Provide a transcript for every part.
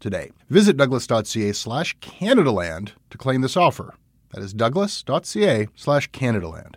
today. Visit douglas.ca slash Canadaland to claim this offer. That is douglas.ca slash Canadaland.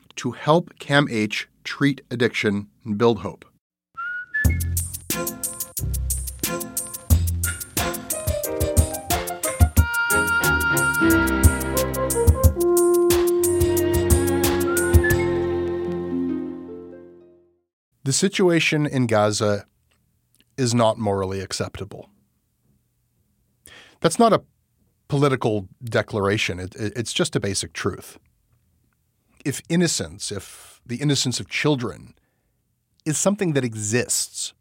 to help CAMH treat addiction and build hope. The situation in Gaza is not morally acceptable. That's not a political declaration. It, it, it's just a basic truth. If innocence, if the innocence of children is something that exists,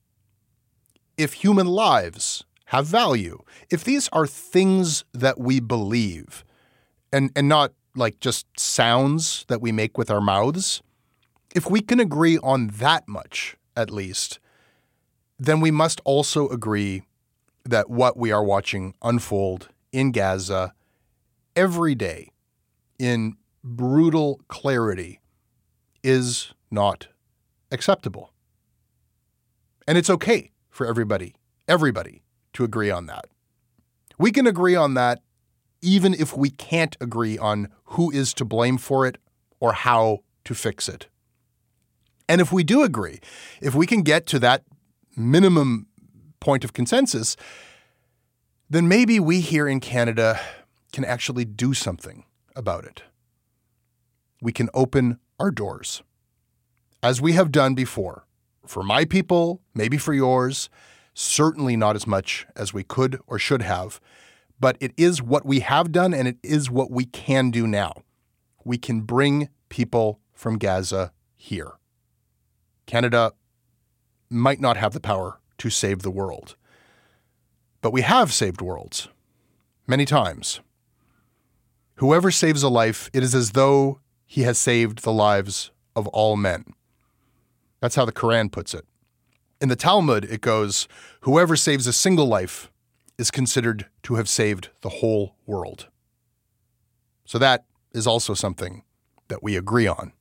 if human lives have value, if these are things that we believe and, and not like just sounds that we make with our mouths, if we can agree on that much, at least, then we must also agree that what we are watching unfold in Gaza every day in brutal clarity is not acceptable. And it's okay for everybody, everybody to agree on that. We can agree on that even if we can't agree on who is to blame for it or how to fix it. And if we do agree, if we can get to that minimum point of consensus, then maybe we here in Canada can actually do something about it. We can open our doors, as we have done before. For my people, maybe for yours, certainly not as much as we could or should have, but it is what we have done and it is what we can do now. We can bring people from Gaza here. Canada might not have the power to save the world, but we have saved worlds many times. Whoever saves a life, it is as though he has saved the lives of all men. That's how the Quran puts it. In the Talmud, it goes, Whoever saves a single life is considered to have saved the whole world. So that is also something that we agree on.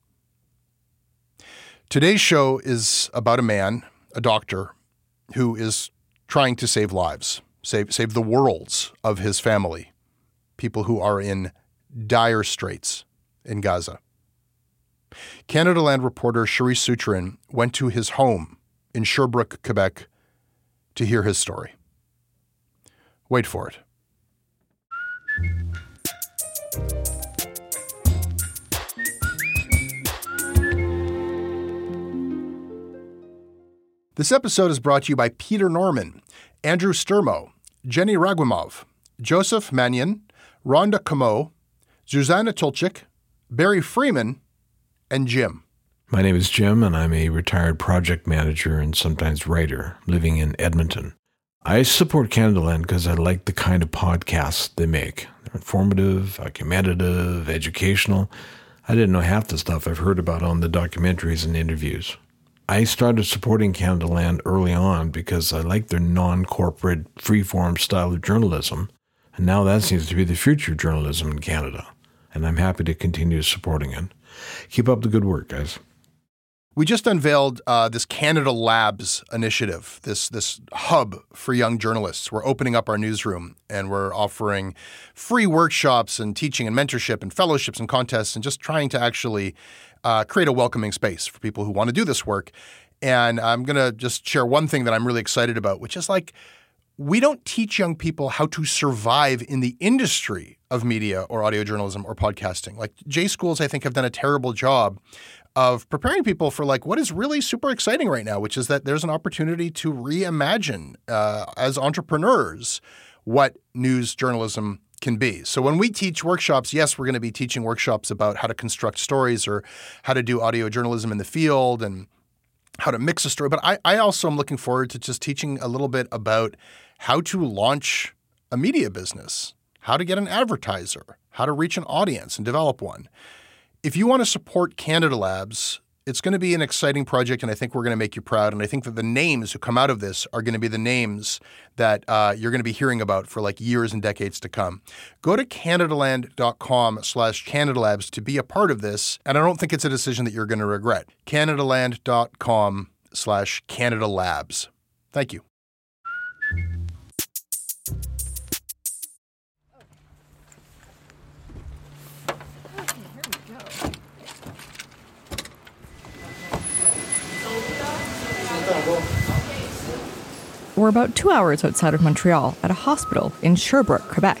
Today's show is about a man, a doctor, who is trying to save lives, save, save the worlds of his family, people who are in dire straits in Gaza. Canadaland reporter Cherise Seucharan went to his home in Sherbrooke, Quebec, to hear his story. Wait for it. This episode is brought to you by Peter Norman, Andrew Sturmo, Jenny Ragwimov, Joseph Mannion, Rhonda Camo, Zuzana Tulchik, Barry Freeman, and Jim. My name is Jim, and I'm a retired project manager and sometimes writer living in Edmonton. I support Canadaland because I like the kind of podcasts they make. They're informative, argumentative, educational. I didn't know half the stuff I've heard about on the documentaries and interviews. I started supporting Canadaland early on because I like their non corporate, free-form style of journalism, and now that seems to be the future of journalism in Canada, and I'm happy to continue supporting it. Keep up the good work, guys. We just unveiled uh, this Canada Labs initiative, this this hub for young journalists. We're opening up our newsroom and we're offering free workshops and teaching and mentorship and fellowships and contests and just trying to actually uh, create a welcoming space for people who want to do this work. And I'm to just share one thing that I'm really excited about, which is like we don't teach young people how to survive in the industry of media or audio journalism or podcasting. Like J schools, I think, have done a terrible job of preparing people for like what is really super exciting right now, which is that there's an opportunity to reimagine uh, as entrepreneurs what news journalism can be. So when we teach workshops, yes, we're going to be teaching workshops about how to construct stories or how to do audio journalism in the field and how to mix a story. But I, I also am looking forward to just teaching a little bit about how to launch a media business, how to get an advertiser, how to reach an audience and develop one if you want to support Canada Labs, it's going to be an exciting project, and I think we're going to make you proud. And I think that the names who come out of this are going to be the names that uh, you're going to be hearing about for like years and decades to come. Go to CanadaLand.com slash CanadaLabs to be a part of this, and I don't think it's a decision that you're going to regret. CanadaLand.com slash CanadaLabs. Thank you. We're about two hours outside of Montreal at a hospital in Sherbrooke, Quebec.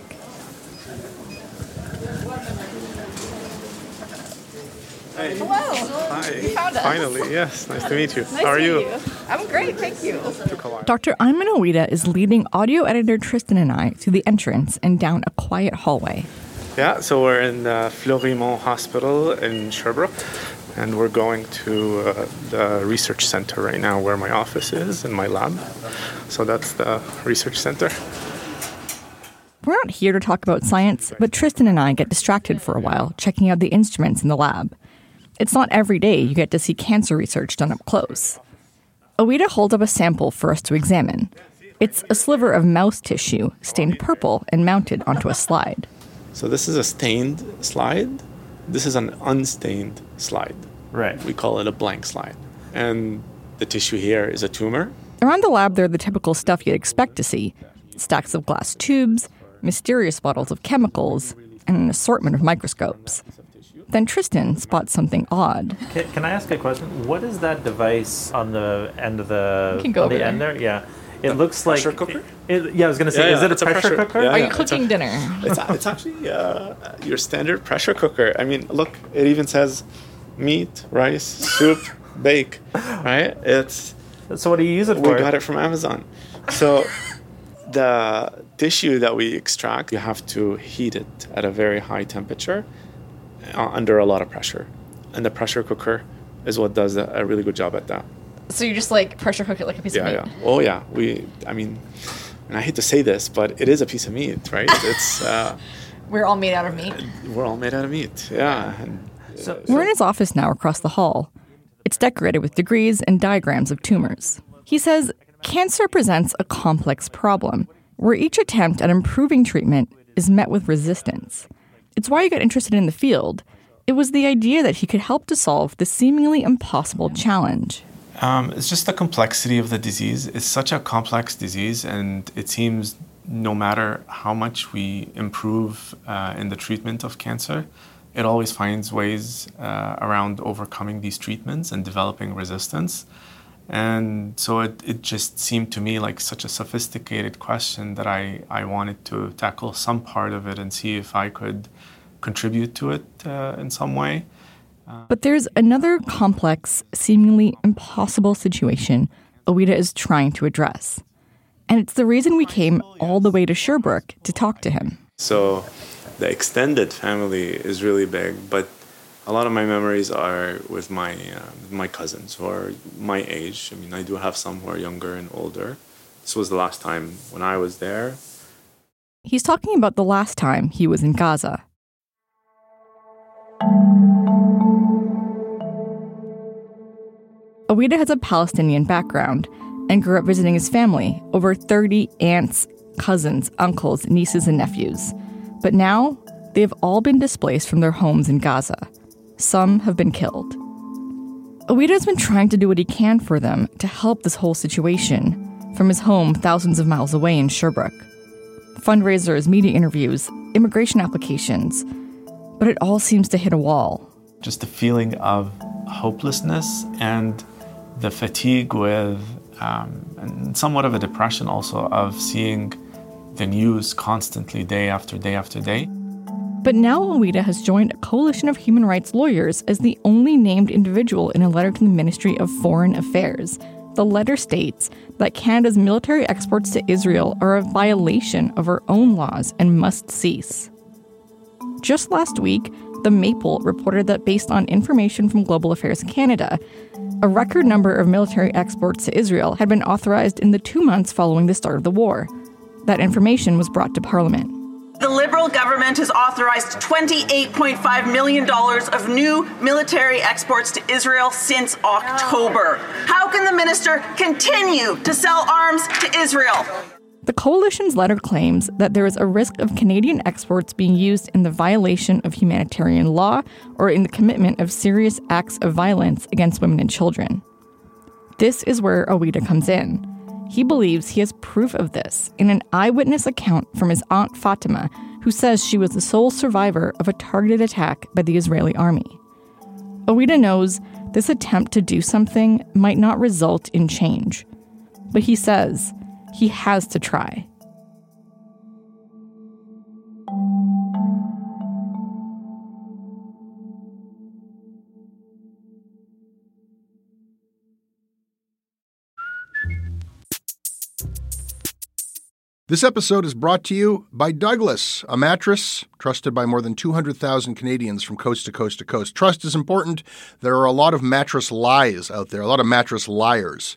Hey. Hello. Hi. You found us. Finally, yes. Nice to meet you. Nice How are to you? meet you. I'm great, thank you. Dr. Ayman Oweida is leading audio editor Tristan and I through the entrance and down a quiet hallway. Yeah, so we're in the Fleurimont Hospital in Sherbrooke, and we're going to uh, the research center right now where my office is and my lab. So that's the research center. We're not here to talk about science, but Tristan and I get distracted for a while checking out the instruments in the lab. It's not every day you get to see cancer research done up close. Oweida holds up a sample for us to examine. It's a sliver of mouse tissue stained purple and mounted onto a slide. So this is a stained slide. This is an unstained slide. Right. We call it a blank slide. And the tissue here is a tumor. Around the lab, there are the typical stuff you'd expect to see stacks of glass tubes, mysterious bottles of chemicals, and an assortment of microscopes. Then Tristan spots something odd. Can, can I ask a question? What is that device on the end of the You can go on the over end there? Yeah. It looks like pressure cooker? It, it- yeah, I was gonna say, Yeah, is yeah, it a it's a pressure, pressure- cooker? yeah, Are you it's a- cooking dinner? It's, it's actually uh, your standard pressure cooker. I mean, look, it even says meat, rice, soup, bake, right? It's So what do you use it we for? We got it from Amazon. So the tissue that we extract, you have to heat it at a very high temperature uh, under a lot of pressure, and the pressure cooker is what does a, a really good job at that. So you just like pressure cook it like a piece Yeah, of meat. yeah. meat. Oh, yeah. We, I mean, and I hate to say this, but it is a piece of meat, right? It's uh, We're all made out of meat. we're all made out of meat. Yeah. And So, We're in his office now across the hall. It's decorated with degrees and diagrams of tumors. He says cancer presents a complex problem where each attempt at improving treatment is met with resistance. It's why he got interested in the field. It was the idea that he could help to solve this seemingly impossible challenge. Um, it's just the complexity of the disease. It's such a complex disease, and it seems no matter how much we improve uh, in the treatment of cancer, it always finds ways uh, around overcoming these treatments and developing resistance. And so it, it just seemed to me like such a sophisticated question that I, I wanted to tackle some part of it and see if I could contribute to it uh, in some way. But there's another complex, seemingly impossible situation Oweida is trying to address. And it's the reason we came all the way to Sherbrooke to talk to him. So the extended family is really big, but a lot of my memories are with my uh, my cousins who are my age. I mean, I do have some who are younger and older. This was the last time when I was there. He's talking about the last time he was in Gaza. Oweida has a Palestinian background and grew up visiting his family over 30 aunts, cousins, uncles, nieces, and nephews. But now, they have all been displaced from their homes in Gaza. Some have been killed. Oweida has been trying to do what he can for them to help this whole situation from his home thousands of miles away in Sherbrooke. Fundraisers, media interviews, immigration applications. But it all seems to hit a wall. Just the feeling of hopelessness and the fatigue with, um, and somewhat of a depression also, of seeing the news constantly day after day after day. But now Oweida has joined a coalition of human rights lawyers as the only named individual in a letter to the Ministry of Foreign Affairs. The letter states that Canada's military exports to Israel are a violation of our own laws and must cease. Just last week, the Maple reported that based on information from Global Affairs Canada, a record number of military exports to Israel had been authorized in the two months following the start of the war. That information was brought to Parliament. The Liberal government has authorized $28.5 million of new military exports to Israel since October. How can the minister continue to sell arms to Israel? The coalition's letter claims that there is a risk of Canadian exports being used in the violation of humanitarian law or in the commitment of serious acts of violence against women and children. This is where Oweida comes in. He believes he has proof of this in an eyewitness account from his aunt Fatimah, who says she was the sole survivor of a targeted attack by the Israeli army. Oweida knows this attempt to do something might not result in change, but he says he has to try. This episode is brought to you by Douglas, a mattress trusted by more than 200,000 Canadians from coast to coast to coast. Trust is important. There are a lot of mattress lies out there, a lot of mattress liars.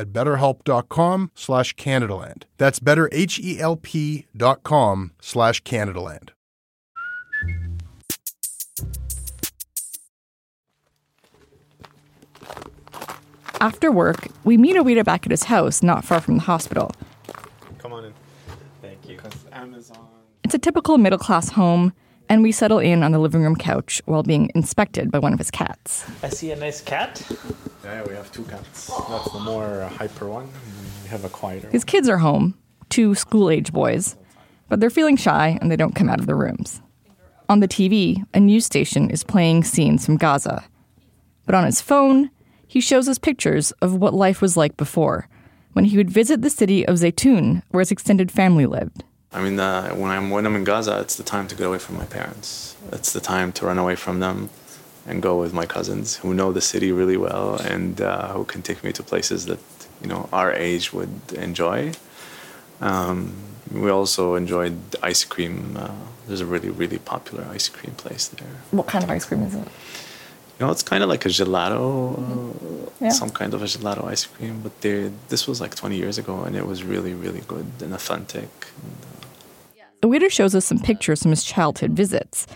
at betterhelp.com slash Canadaland. That's betterhelp.com slash Canadaland. After work, we meet Oweida back at his house, not far from the hospital. Come on in. Thank you. Amazon. It's a typical middle class home, and we settle in on the living room couch while being inspected by one of his cats. I see a nice cat. Yeah, we have two cats. That's the more uh, hyper one. We have a quieter His kids are home, two school age boys. but they're feeling shy and they don't come out of their rooms. On the TV, a news station is playing scenes from Gaza. But on his phone, he shows us pictures of what life was like before, when he would visit the city of Zaytun, where his extended family lived. I mean, uh, when I'm when I'm in Gaza, it's the time to get away from my parents. It's the time to run away from them and go with my cousins who know the city really well and uh, who can take me to places that you know our age would enjoy. Um, we also enjoyed ice cream. Uh, there's a really really popular ice cream place there. What kind of ice cream is it? You know, it's kind of like a gelato, uh, Yeah. some kind of a gelato ice cream. But they, this was like 20 years ago, and it was really really good and authentic. Oweida shows us some pictures from his childhood visits.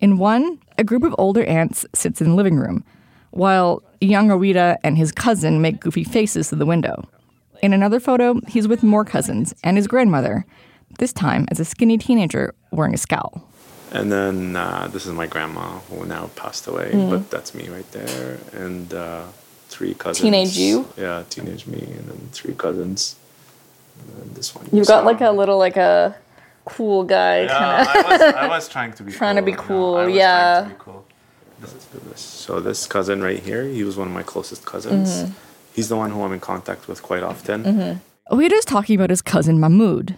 In one, a group of older aunts sits in the living room, while young Oweida and his cousin make goofy faces through the window. In another photo, he's with more cousins and his grandmother, this time as a skinny teenager wearing a scowl. And then uh, this is my grandma who now passed away, Mm. but that's me right there, and uh, three cousins. Teenage you? Yeah, teenage me, and then three cousins. And then this one. You've got like a little like a cool guy Yeah, kind I was, I was trying to be Trying to cool. be you know, cool, I was yeah. Trying to be cool. This. So this cousin right here, he was one of my closest cousins. Mhm. He's the one who I'm in contact with quite often. Oweida's talking about his cousin Mahmoud.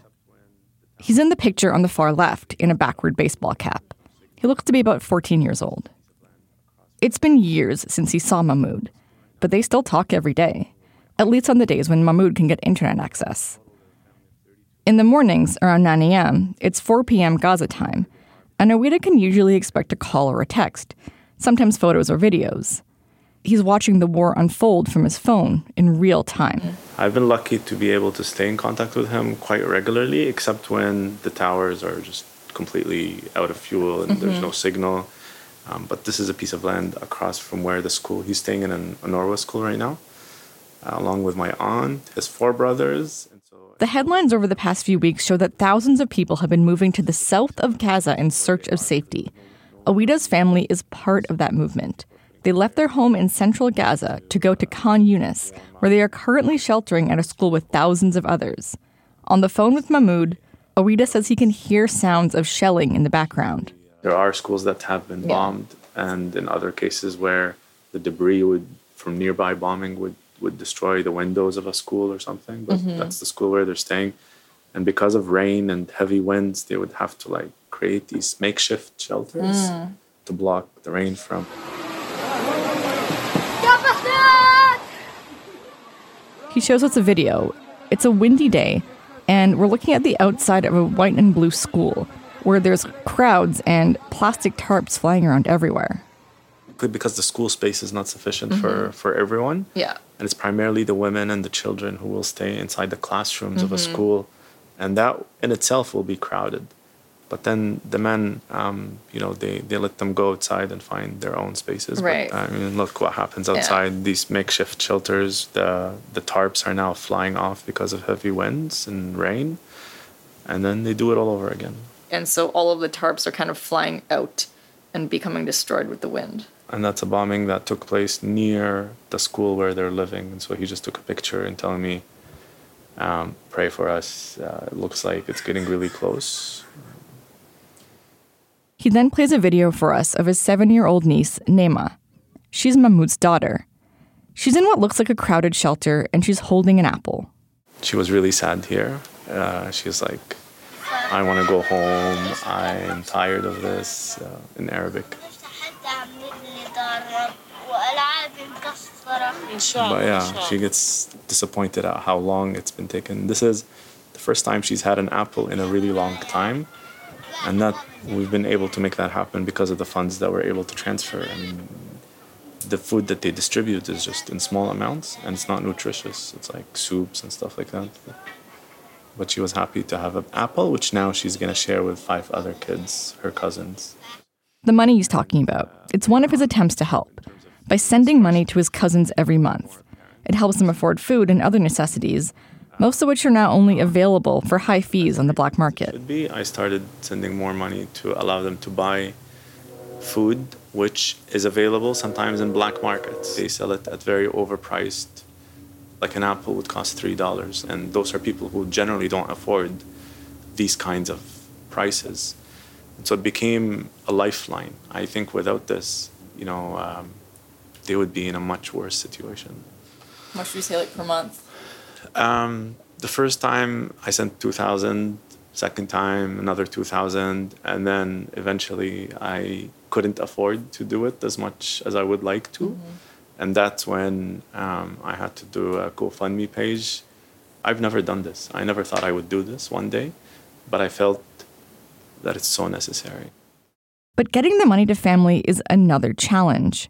He's in the picture on the far left in a backward baseball cap. He looks to be about 14 years old. It's been years since he saw Mahmoud, but they still talk every day, at least on the days when Mahmoud can get internet access. In the mornings around 9 a.m., it's 4 p.m. Gaza time, and Oweida can usually expect a call or a text, sometimes photos or videos. He's watching the war unfold from his phone in real time. I've been lucky to be able to stay in contact with him quite regularly, except when the towers are just completely out of fuel and there's Mhm. no signal. Um, but this is a piece of land across from where the school he's staying in an, a UNRWA school right now, uh, along with my aunt, his four brothers. The headlines over the past few weeks show that thousands of people have been moving to the south of Gaza in search of safety. Oweida's family is part of that movement. They left their home in central Gaza to go to Khan Yunis, where they are currently sheltering at a school with thousands of others. On the phone with Mahmoud, Oweida says he can hear sounds of shelling in the background. There are schools that have been Yeah. bombed, and in other cases where the debris would from nearby bombing would, would destroy the windows of a school or something. But Mhm. that's the school where they're staying. And because of rain and heavy winds, they would have to like create these makeshift shelters Mm. to block the rain from. He shows us a video. It's a windy day, and we're looking at the outside of a white and blue school where there's crowds and plastic tarps flying around everywhere. Because the school space is not sufficient for, Mhm. for everyone. Yeah. And it's primarily the women and the children who will stay inside the classrooms of a Mhm. school. And that in itself will be crowded. But then the men, um, you know, they, they let them go outside and find their own spaces. Right. But, I mean, look what happens Yeah. outside. These makeshift shelters, the, the tarps are now flying off because of heavy winds and rain. And then they do it all over again. And so all of the tarps are kind of flying out and becoming destroyed with the wind. And that's a bombing that took place near the school where they're living. And so he just took a picture and telling me, um, pray for us. Uh, it looks like it's getting really close. He then plays a video for us of his seven year old niece, Nema. She's Mahmoud's daughter. She's in what looks like a crowded shelter and she's holding an apple. She was really sad here. Uh, she's like, I want to go home. I'm tired of this uh, in Arabic. But yeah, uh, she gets disappointed at how long it's been taken. This is the first time she's had an apple in a really long time. And that we've been able to make that happen because of the funds that we're able to transfer. I mean, the food that they distribute is just in small amounts and it's not nutritious. It's like soups and stuff like that. But she was happy to have an apple, which now she's going to share with five other kids, her cousins. The money he's talking about, it's one of his attempts to help by sending money to his cousins every month. It helps them afford food and other necessities, most of which are now only available for high fees on the black market. Be. I started sending more money to allow them to buy food, which is available sometimes in black markets. They sell it at very overpriced. Like an apple would cost three dollars, and those are people who generally don't afford these kinds of prices. And so it became a lifeline. I think without this, you know, um, they would be in a much worse situation. How much do you say like per month? Um, the first time I sent 2,000, second time another 2,000, and then eventually I couldn't afford to do it as much as I would like to. Mm-hmm. And that's when um, I had to do a GoFundMe page. I've never done this. I never thought I would do this one day, but I felt that it's so necessary. But getting the money to family is another challenge.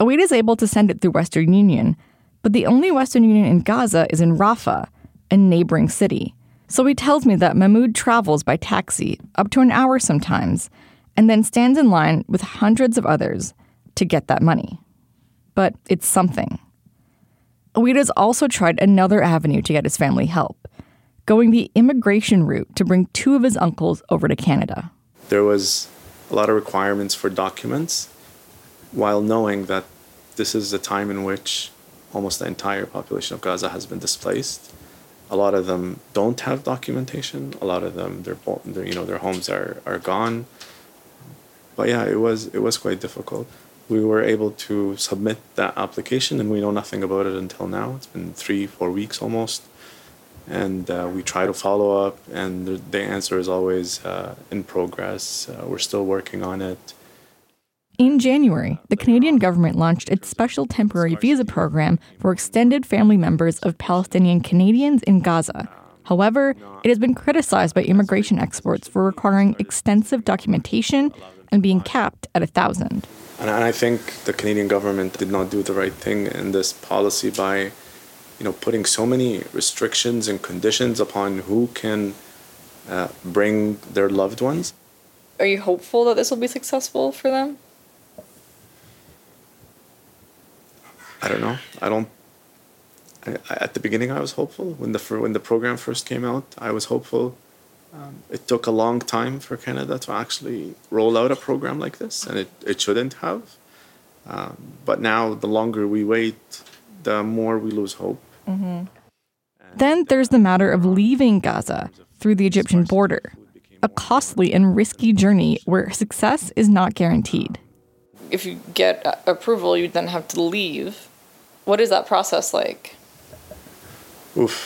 Awid is able to send it through Western Union, but the only Western Union in Gaza is in Rafah, a neighboring city. So he tells me that Mahmoud travels by taxi, up to an hour sometimes, and then stands in line with hundreds of others to get that money but it's something. Awid has also tried another avenue to get his family help, going the immigration route to bring two of his uncles over to Canada. There was a lot of requirements for documents, while knowing that this is a time in which almost the entire population of Gaza has been displaced. A lot of them don't have documentation. A lot of them, their, you know, their homes are, are gone. But yeah, it was it was quite difficult we were able to submit that application, and we know nothing about it until now. It's been three, four weeks almost. And uh, we try to follow up, and the, the answer is always uh, in progress. Uh, we're still working on it. In January, the Canadian government launched its special temporary visa program for extended family members of Palestinian Canadians in Gaza. However, it has been criticized by immigration experts for requiring extensive documentation and being capped at a thousand. And I think the Canadian government did not do the right thing in this policy by, you know, putting so many restrictions and conditions upon who can uh, bring their loved ones. Are you hopeful that this will be successful for them? I don't know. I don't. I, at the beginning, I was hopeful when the when the program first came out. I was hopeful um, it took a long time for Canada to actually roll out a program like this, and it, it shouldn't have. Um, but now, the longer we wait, the more we lose hope. Mm-hmm. Then there's the matter of leaving Gaza through the Egyptian border, a costly and risky journey where success is not guaranteed. If you get approval, you then have to leave. What is that process like? Oof,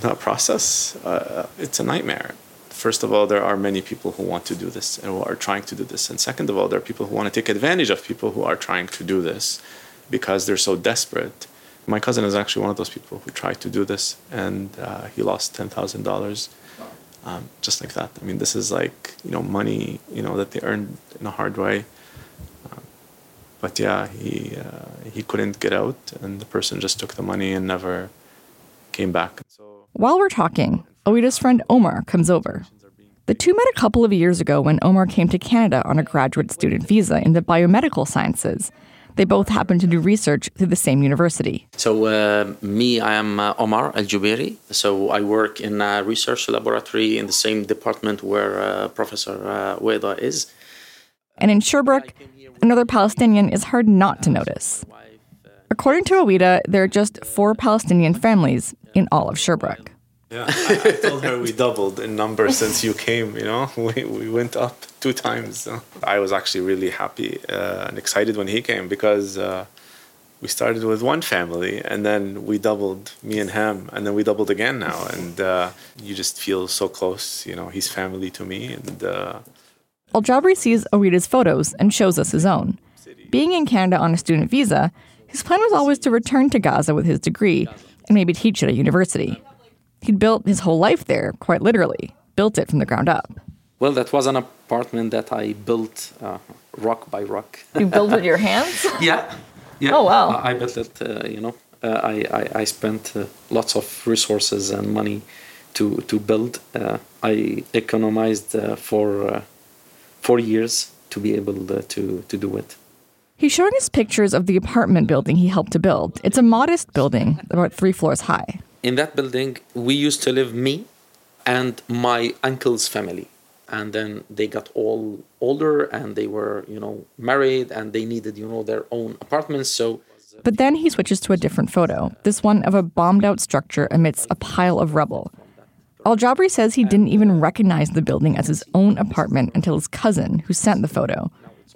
that process, uh, it's a nightmare first of all, there are many people who want to do this and who are trying to do this. And second of all, there are people who want to take advantage of people who are trying to do this because they're so desperate. My cousin is actually one of those people who tried to do this and uh, he lost $10,000 um, just like that. I mean, this is like, you know, money, you know, that they earned in a hard way. But yeah, he, uh, he couldn't get out and the person just took the money and never came back. So, While we're talking, Awid's friend Omar comes over. The two met a couple of years ago when Omar came to Canada on a graduate student visa in the biomedical sciences. They both happened to do research through the same university. So, uh, me, I am uh, Omar Al Jubairi. So, I work in a research laboratory in the same department where uh, Professor uh, Weda is. And in Sherbrooke, another Palestinian is hard not to notice. According to Oweida, there are just four Palestinian families in all of Sherbrooke. Yeah, I, I, told her we doubled in number since you came. You know, we we went up two times. I was actually really happy uh, and excited when he came because uh, we started with one family and then we doubled me and him and then we doubled again now and uh, you just feel so close. You know, he's family to me and. Al Jabri sees Oweida's photos and shows us his own. Being in Canada on a student visa, his plan was always to return to Gaza with his degree and maybe teach at a university. He'd built his whole life there, quite literally, built it from the ground up. Well, that was an apartment that I built uh, rock by rock. You built with your hands? yeah. yeah. Oh, wow. I built it, uh, you know. Uh, I, I, I, spent uh, lots of resources and money to, to build. Uh, I economized uh, for four years to be able uh, to, to do it. He's showing us pictures of the apartment building he helped to build. It's a modest building, about three floors high in that building, we used to live me and my uncle's family. And then they got all older and they were, you know, married and they needed, you know, their own apartments. So. But then he switches to a different photo, this one of a bombed out structure amidst a pile of rubble. Al Jabri says he didn't even recognize the building as his own apartment until his cousin, who sent the photo,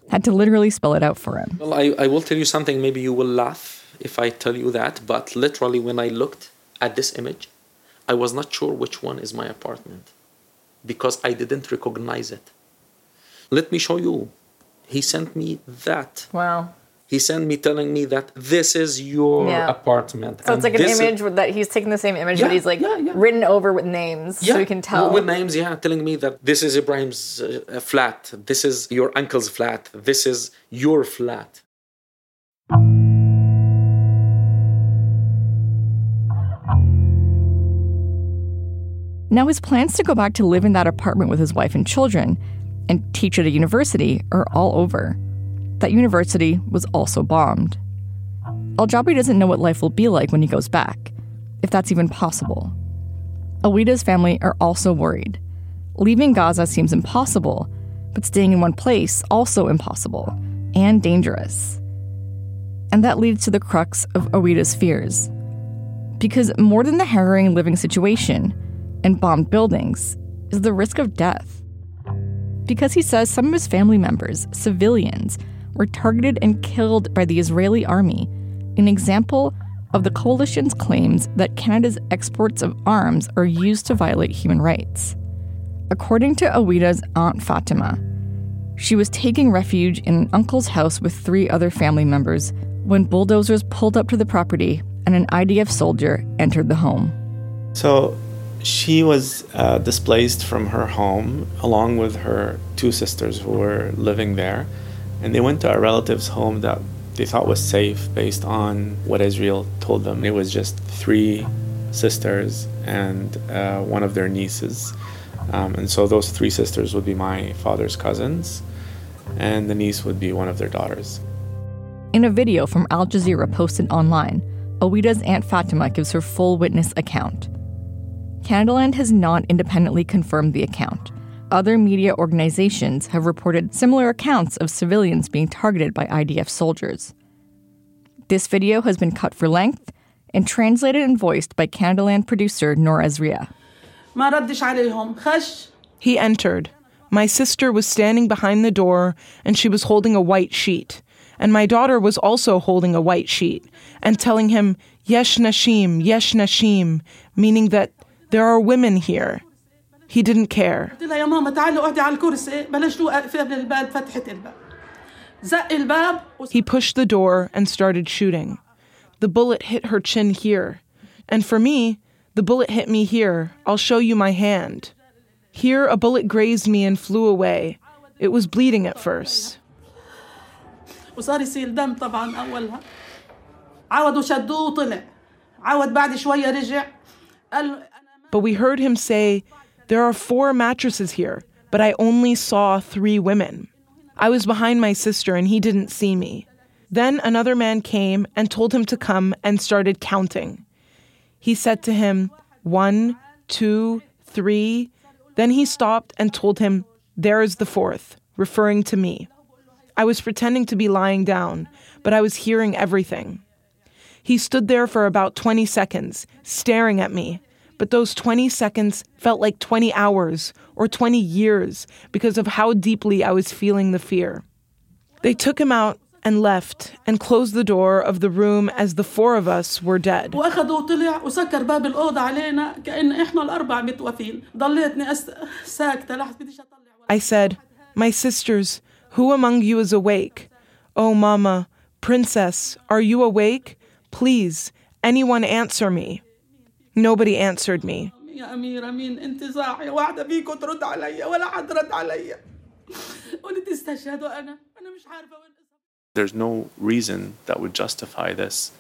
had to literally spell it out for him. Well, I, I will tell you something, maybe you will laugh if I tell you that, but literally, when I looked at this image, I was not sure which one is my apartment because I didn't recognize it. Let me show you. He sent me that. Wow. He sent me telling me that this is your Yeah. apartment. So it's and like an this is- image that he's taking the same image, Yeah, but he's like yeah, yeah. written over with names, so you can tell. With names, yeah, telling me that this is Ibrahim's uh, flat, this is your uncle's flat, this is your flat. Now, his plans to go back to live in that apartment with his wife and children and teach at a university are all over. That university was also bombed. Al Jabri doesn't know what life will be like when he goes back, if that's even possible. Oweida's family are also worried. Leaving Gaza seems impossible, but staying in one place also impossible and dangerous. And that leads to the crux of Oweida's fears. Because more than the harrowing living situation and bombed buildings is the risk of death. Because he says some of his family members, civilians, were targeted and killed by the Israeli army, an example of the coalition's claims that Canada's exports of arms are used to violate human rights. According to Oweida's Aunt Fatimah, she was taking refuge in an uncle's house with three other family members when bulldozers pulled up to the property and an IDF soldier entered the home. So she was uh, displaced from her home along with her two sisters who were living there. And they went to a relative's home that they thought was safe based on what Israel told them. It was just three sisters and uh, one of their nieces. Um, and so those three sisters would be my father's cousins, and the niece would be one of their daughters. In a video from Al Jazeera posted online, Oweida's Aunt Fatimah gives her full witness account. Canadaland has not independently confirmed the account other media organizations have reported similar accounts of civilians being targeted by IDF soldiers. This video has been cut for length and translated and voiced by Canadaland producer Nor Ezria. He entered. My sister was standing behind the door and she was holding a white sheet. And my daughter was also holding a white sheet and telling him, Yesh Nashim, Yesh Nashim, meaning that there are women here. He didn't care. قلت لها يا ماما تعالي اقعدي على الكرسي بلاش توقفي في قبل الباب فتحت الباب زق الباب He pushed the door and started shooting. The bullet hit her chin here. And for me, the bullet hit me here. I'll show you my hand. Here, a bullet grazed me and flew away. It was bleeding at first. وصار يسيل دم طبعا اولها عود وشدوه وطلع عود بعد شويه رجع قال له But we heard him say, there are four mattresses here, but I only saw three women. I was behind my sister and he didn't see me. Then another man came and told him to come and started counting. He said to him, One, two, three. Then he stopped and told him, There is the fourth, referring to me. I was pretending to be lying down, but I was hearing everything. He stood there for about 20 seconds, staring at me But those 20 seconds felt like 20 hours or 20 years because of how deeply I was feeling the fear. They took him out and left and closed the door of the room as the four of us were dead. واخده وطلع وسكر باب الاوضه علينا كان احنا الاربع متوفين ضليتني أس... ساكته لحظه بديش اطلع I said, My sisters, who among you is awake? Oh, Mama, Princess, are you awake? Please, anyone answer me. Nobody answered me. يا اميره مين انت صاحيه واحده فيكم ترد عليا ولا حد رد عليا قلت استشهدوا انا انا مش عارفه وين There's no reason that would justify this.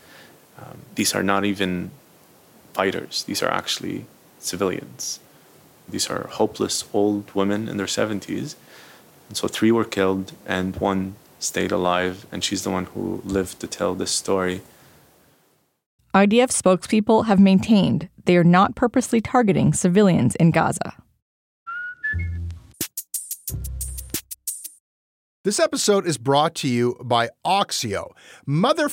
Um, these are not even fighters, these are actually civilians. These are hopeless old women in their 70s. And so three were killed, and one stayed alive, and she's the one who lived to tell this story. IDF spokespeople have maintained they are not purposely targeting civilians in Gaza. This episode is brought to you by Oxio. Mother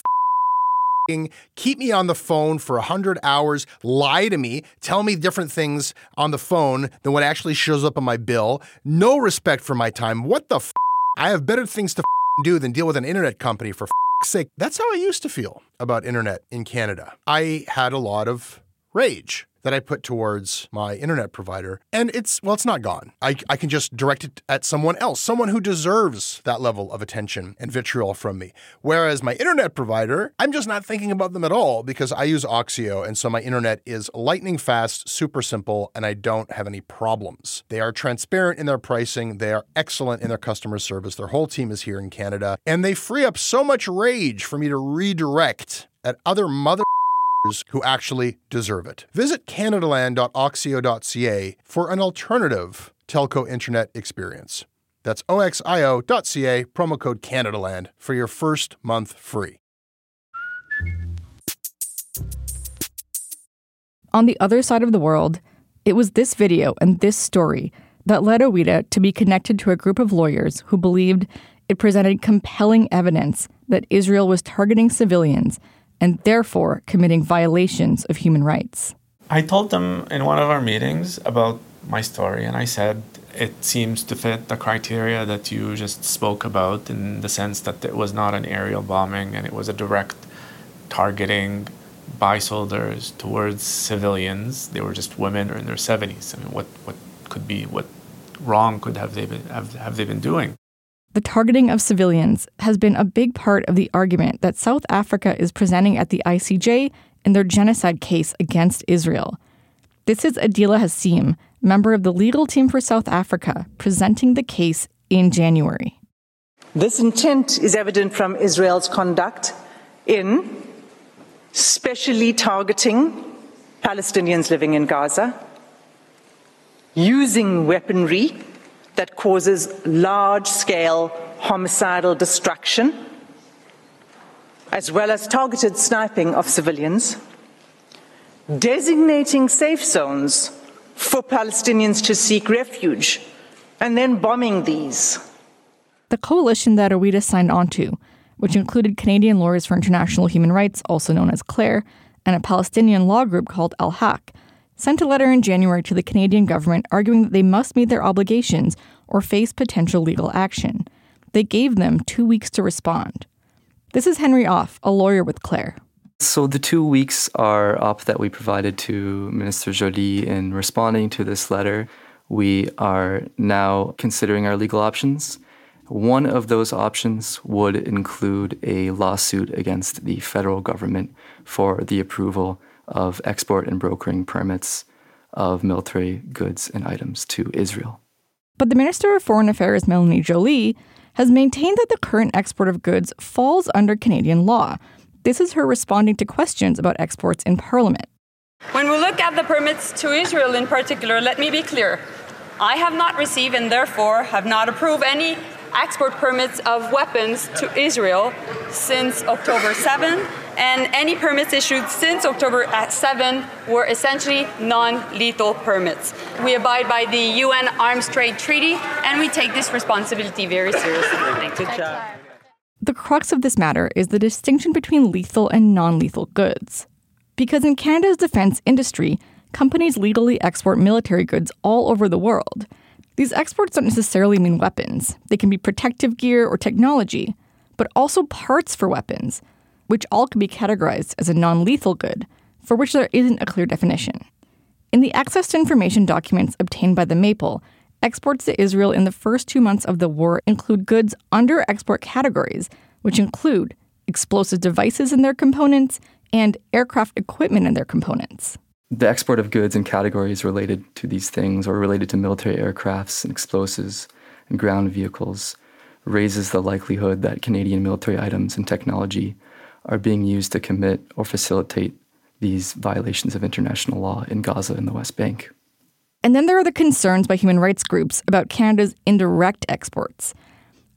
keep me on the phone for 100 hours, lie to me, tell me different things on the phone than what actually shows up on my bill. No respect for my time. What the f? I have better things to f- do than deal with an internet company for f- sake. That's how I used to feel about internet in Canada. I had a lot of rage that I put towards my internet provider. And it's, well, it's not gone. I, I can just direct it at someone else, someone who deserves that level of attention and vitriol from me. Whereas my internet provider, I'm just not thinking about them at all because I use Oxio. And so my internet is lightning fast, super simple, and I don't have any problems. They are transparent in their pricing. They are excellent in their customer service. Their whole team is here in Canada. And they free up so much rage for me to redirect at other mother who actually deserve it. Visit canadaland.oxio.ca for an alternative telco internet experience. That's oxio.ca, promo code CanadaLand for your first month free. On the other side of the world, it was this video and this story that led Oweida to be connected to a group of lawyers who believed it presented compelling evidence that Israel was targeting civilians and therefore committing violations of human rights. I told them in one of our meetings about my story, and I said it seems to fit the criteria that you just spoke about in the sense that it was not an aerial bombing and it was a direct targeting by soldiers towards civilians. They were just women or in their 70s. I mean, what, what could be, what wrong could have they been, have, have they been doing? The targeting of civilians has been a big part of the argument that South Africa is presenting at the ICJ in their genocide case against Israel. This is Adila Hassim, member of the legal team for South Africa, presenting the case in January. This intent is evident from Israel's conduct in specially targeting Palestinians living in Gaza, using weaponry that causes large scale homicidal destruction, as well as targeted sniping of civilians, designating safe zones for Palestinians to seek refuge, and then bombing these. The coalition that Oweida signed onto, which included Canadian Lawyers for International Human Rights, also known as CLAIR, and a Palestinian law group called Al Haq, sent a letter in January to the Canadian government arguing that they must meet their obligations or face potential legal action. They gave them two weeks to respond. This is Henry Off, a lawyer with CLAIR. So the two weeks are up that we provided to Minister Joly in responding to this letter. We are now considering our legal options. One of those options would include a lawsuit against the federal government for the approval of export and brokering permits of military goods and items to Israel. But the Minister of Foreign Affairs, Mélanie Joly, has maintained that the current export of goods falls under Canadian law. This is her responding to questions about exports in Parliament. When we look at the permits to Israel in particular, let me be clear. I have not received and therefore have not approved any export permits of weapons to Israel since October 7 and any permits issued since October 7 were essentially non lethal permits. We abide by the UN Arms Trade Treaty, and we take this responsibility very seriously. Good job. The crux of this matter is the distinction between lethal and non lethal goods. Because in Canada's defense industry, companies legally export military goods all over the world. These exports don't necessarily mean weapons, they can be protective gear or technology, but also parts for weapons which all can be categorized as a non lethal good, for which there isn't a clear definition. In the access to information documents obtained by the Maple, exports to Israel in the first two months of the war include goods under export categories, which include explosive devices and their components and aircraft equipment and their components. The export of goods and categories related to these things or related to military aircrafts and explosives and ground vehicles raises the likelihood that Canadian military items and technology are being used to commit or facilitate these violations of international law in Gaza and the West Bank. And then there are the concerns by human rights groups about Canada's indirect exports.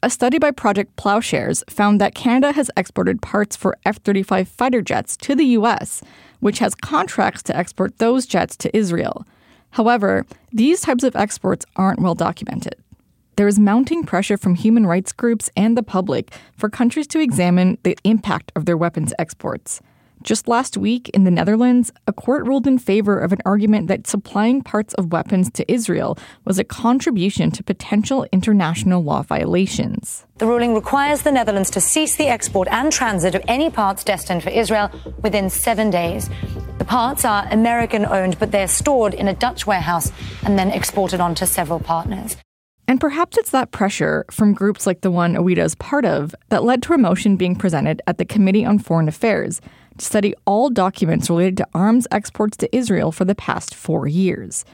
A study by Project Ploughshares found that Canada has exported parts for F 35 fighter jets to the US, which has contracts to export those jets to Israel. However, these types of exports aren't well documented there is mounting pressure from human rights groups and the public for countries to examine the impact of their weapons exports. Just last week in the Netherlands, a court ruled in favor of an argument that supplying parts of weapons to Israel was a contribution to potential international law violations. The ruling requires the Netherlands to cease the export and transit of any parts destined for Israel within seven days. The parts are American owned, but they're stored in a Dutch warehouse and then exported on to several partners. And perhaps it's that pressure from groups like the one Oweida is part of that led to a motion being presented at the Committee on Foreign Affairs to study all documents related to arms exports to Israel for the past four years.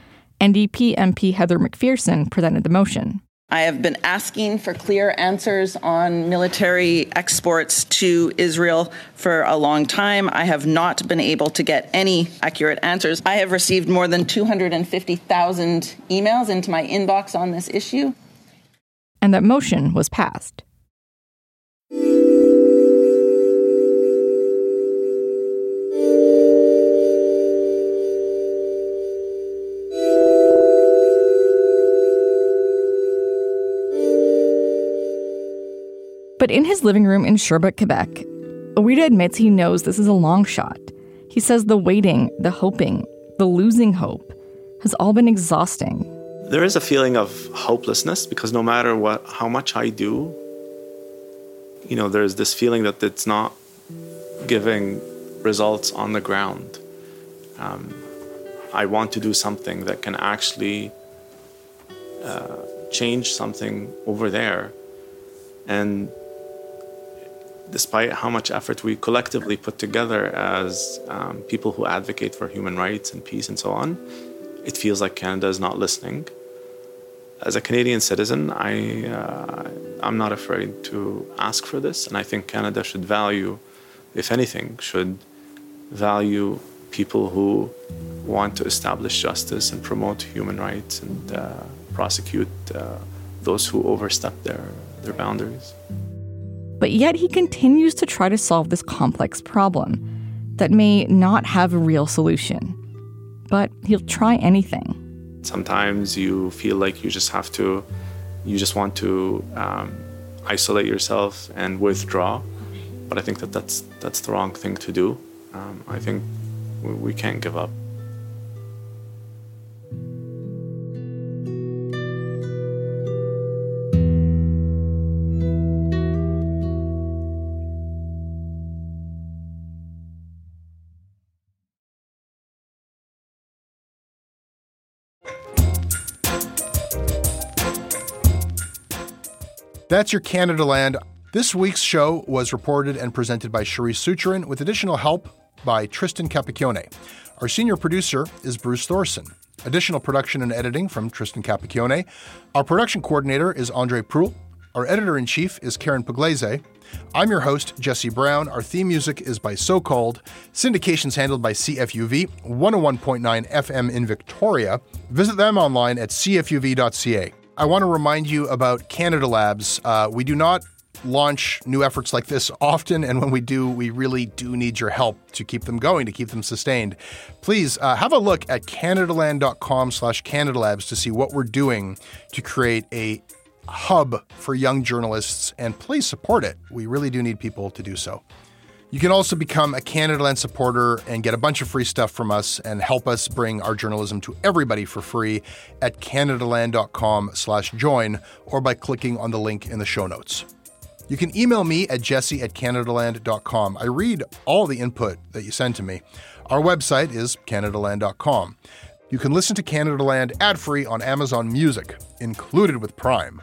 NDP MP Heather McPherson presented the motion. I have been asking for clear answers on military exports to Israel for a long time. I have not been able to get any accurate answers. I have received more than 250,000 emails into my inbox on this issue. And that motion was passed. But in his living room in Sherbrooke, Quebec, Oweida admits he knows this is a long shot. He says the waiting, the hoping, the losing hope has all been exhausting. There is a feeling of hopelessness because no matter what how much I do, you know, there's this feeling that it's not giving results on the ground. Um, I want to do something that can actually uh, change something over there. And despite how much effort we collectively put together as um, people who advocate for human rights and peace and so on, it feels like Canada is not listening. As a Canadian citizen, I, uh, I'm not afraid to ask for this, and I think Canada should value, if anything, should value people who want to establish justice and promote human rights and uh, prosecute uh, those who overstep their, their boundaries. But yet he continues to try to solve this complex problem that may not have a real solution. But he'll try anything. Sometimes you feel like you just have to, you just want to um, isolate yourself and withdraw. But I think that that's, that's the wrong thing to do. Um, I think we, we can't give up. That's your Canadaland. This week's show was reported and presented by Cherise Seucharan with additional help by Tristan Capacchione. Our senior producer is Bruce Thorson. Additional production and editing from Tristan Capacchione. Our production coordinator is Andre Proulx. Our editor in chief is Karyn Pugliese. I'm your host, Jesse Brown. Our theme music is by So Called. Syndication's handled by CFUV, 101.9 FM in Victoria. Visit them online at cfuv.ca. I want to remind you about Canada Labs. Uh, we do not launch new efforts like this often, and when we do, we really do need your help to keep them going, to keep them sustained. Please uh, have a look at canadaland.com slash canadalabs to see what we're doing to create a hub for young journalists, and please support it. We really do need people to do so. You can also become a Canadaland supporter and get a bunch of free stuff from us and help us bring our journalism to everybody for free at canadaland.com slash join or by clicking on the link in the show notes. You can email me at jesse at canadaland.com. I read all the input that you send to me. Our website is canadaland.com. You can listen to Canadaland ad-free on Amazon Music, included with Prime.